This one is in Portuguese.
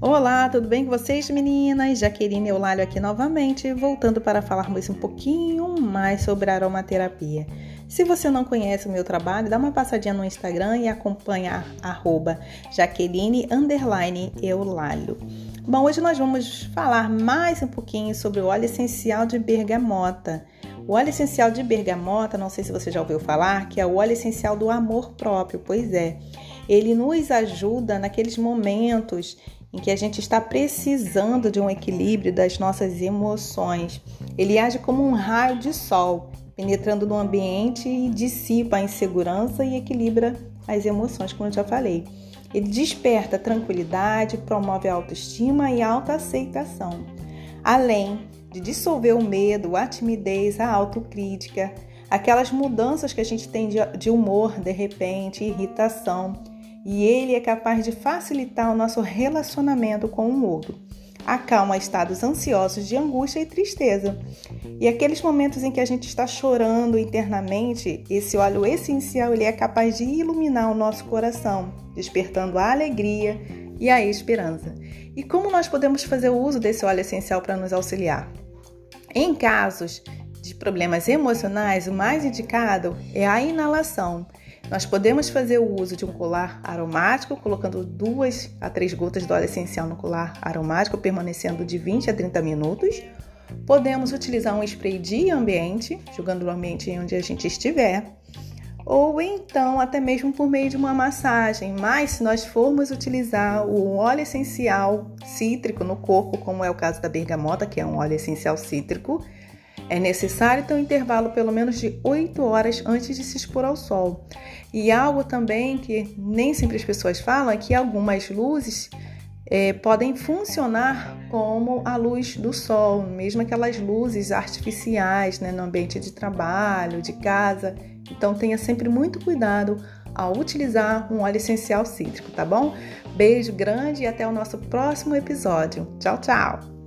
Olá, tudo bem com vocês, meninas? Jaqueline Eulalho aqui novamente, voltando para falarmos um pouquinho mais sobre aromaterapia. Se você não conhece o meu trabalho, dá uma passadinha no Instagram e acompanha arroba Jaqueline Eulalho. Bom, hoje nós vamos falar mais um pouquinho sobre o óleo essencial de bergamota. O óleo essencial de bergamota, não sei se você já ouviu falar, que é o óleo essencial do amor próprio. Pois é, ele nos ajuda naqueles momentos em que a gente está precisando de um equilíbrio das nossas emoções. Ele age como um raio de sol, penetrando no ambiente e dissipa a insegurança e equilibra as emoções, como eu já falei. Ele desperta tranquilidade, promove a autoestima e autoaceitação, além de dissolver o medo, a timidez, a autocrítica, aquelas mudanças que a gente tem de humor de repente, irritação e ele é capaz de facilitar o nosso relacionamento com o outro. Acalma estados ansiosos de angústia e tristeza. E aqueles momentos em que a gente está chorando internamente, esse óleo essencial ele é capaz de iluminar o nosso coração, despertando a alegria e a esperança. E como nós podemos fazer o uso desse óleo essencial para nos auxiliar? Em casos de problemas emocionais, o mais indicado é a inalação. Nós podemos fazer o uso de um colar aromático, colocando duas a três gotas do óleo essencial no colar aromático, permanecendo de 20 a 30 minutos. Podemos utilizar um spray de ambiente, jogando no ambiente onde a gente estiver, ou então até mesmo por meio de uma massagem. Mas se nós formos utilizar o óleo essencial cítrico no corpo, como é o caso da bergamota, que é um óleo essencial cítrico, é necessário ter um intervalo pelo menos de 8 horas antes de se expor ao sol. E algo também que nem sempre as pessoas falam é que algumas luzes é, podem funcionar como a luz do sol, mesmo aquelas luzes artificiais né, no ambiente de trabalho, de casa. Então tenha sempre muito cuidado ao utilizar um óleo essencial cítrico, tá bom? Beijo grande e até o nosso próximo episódio. Tchau, tchau!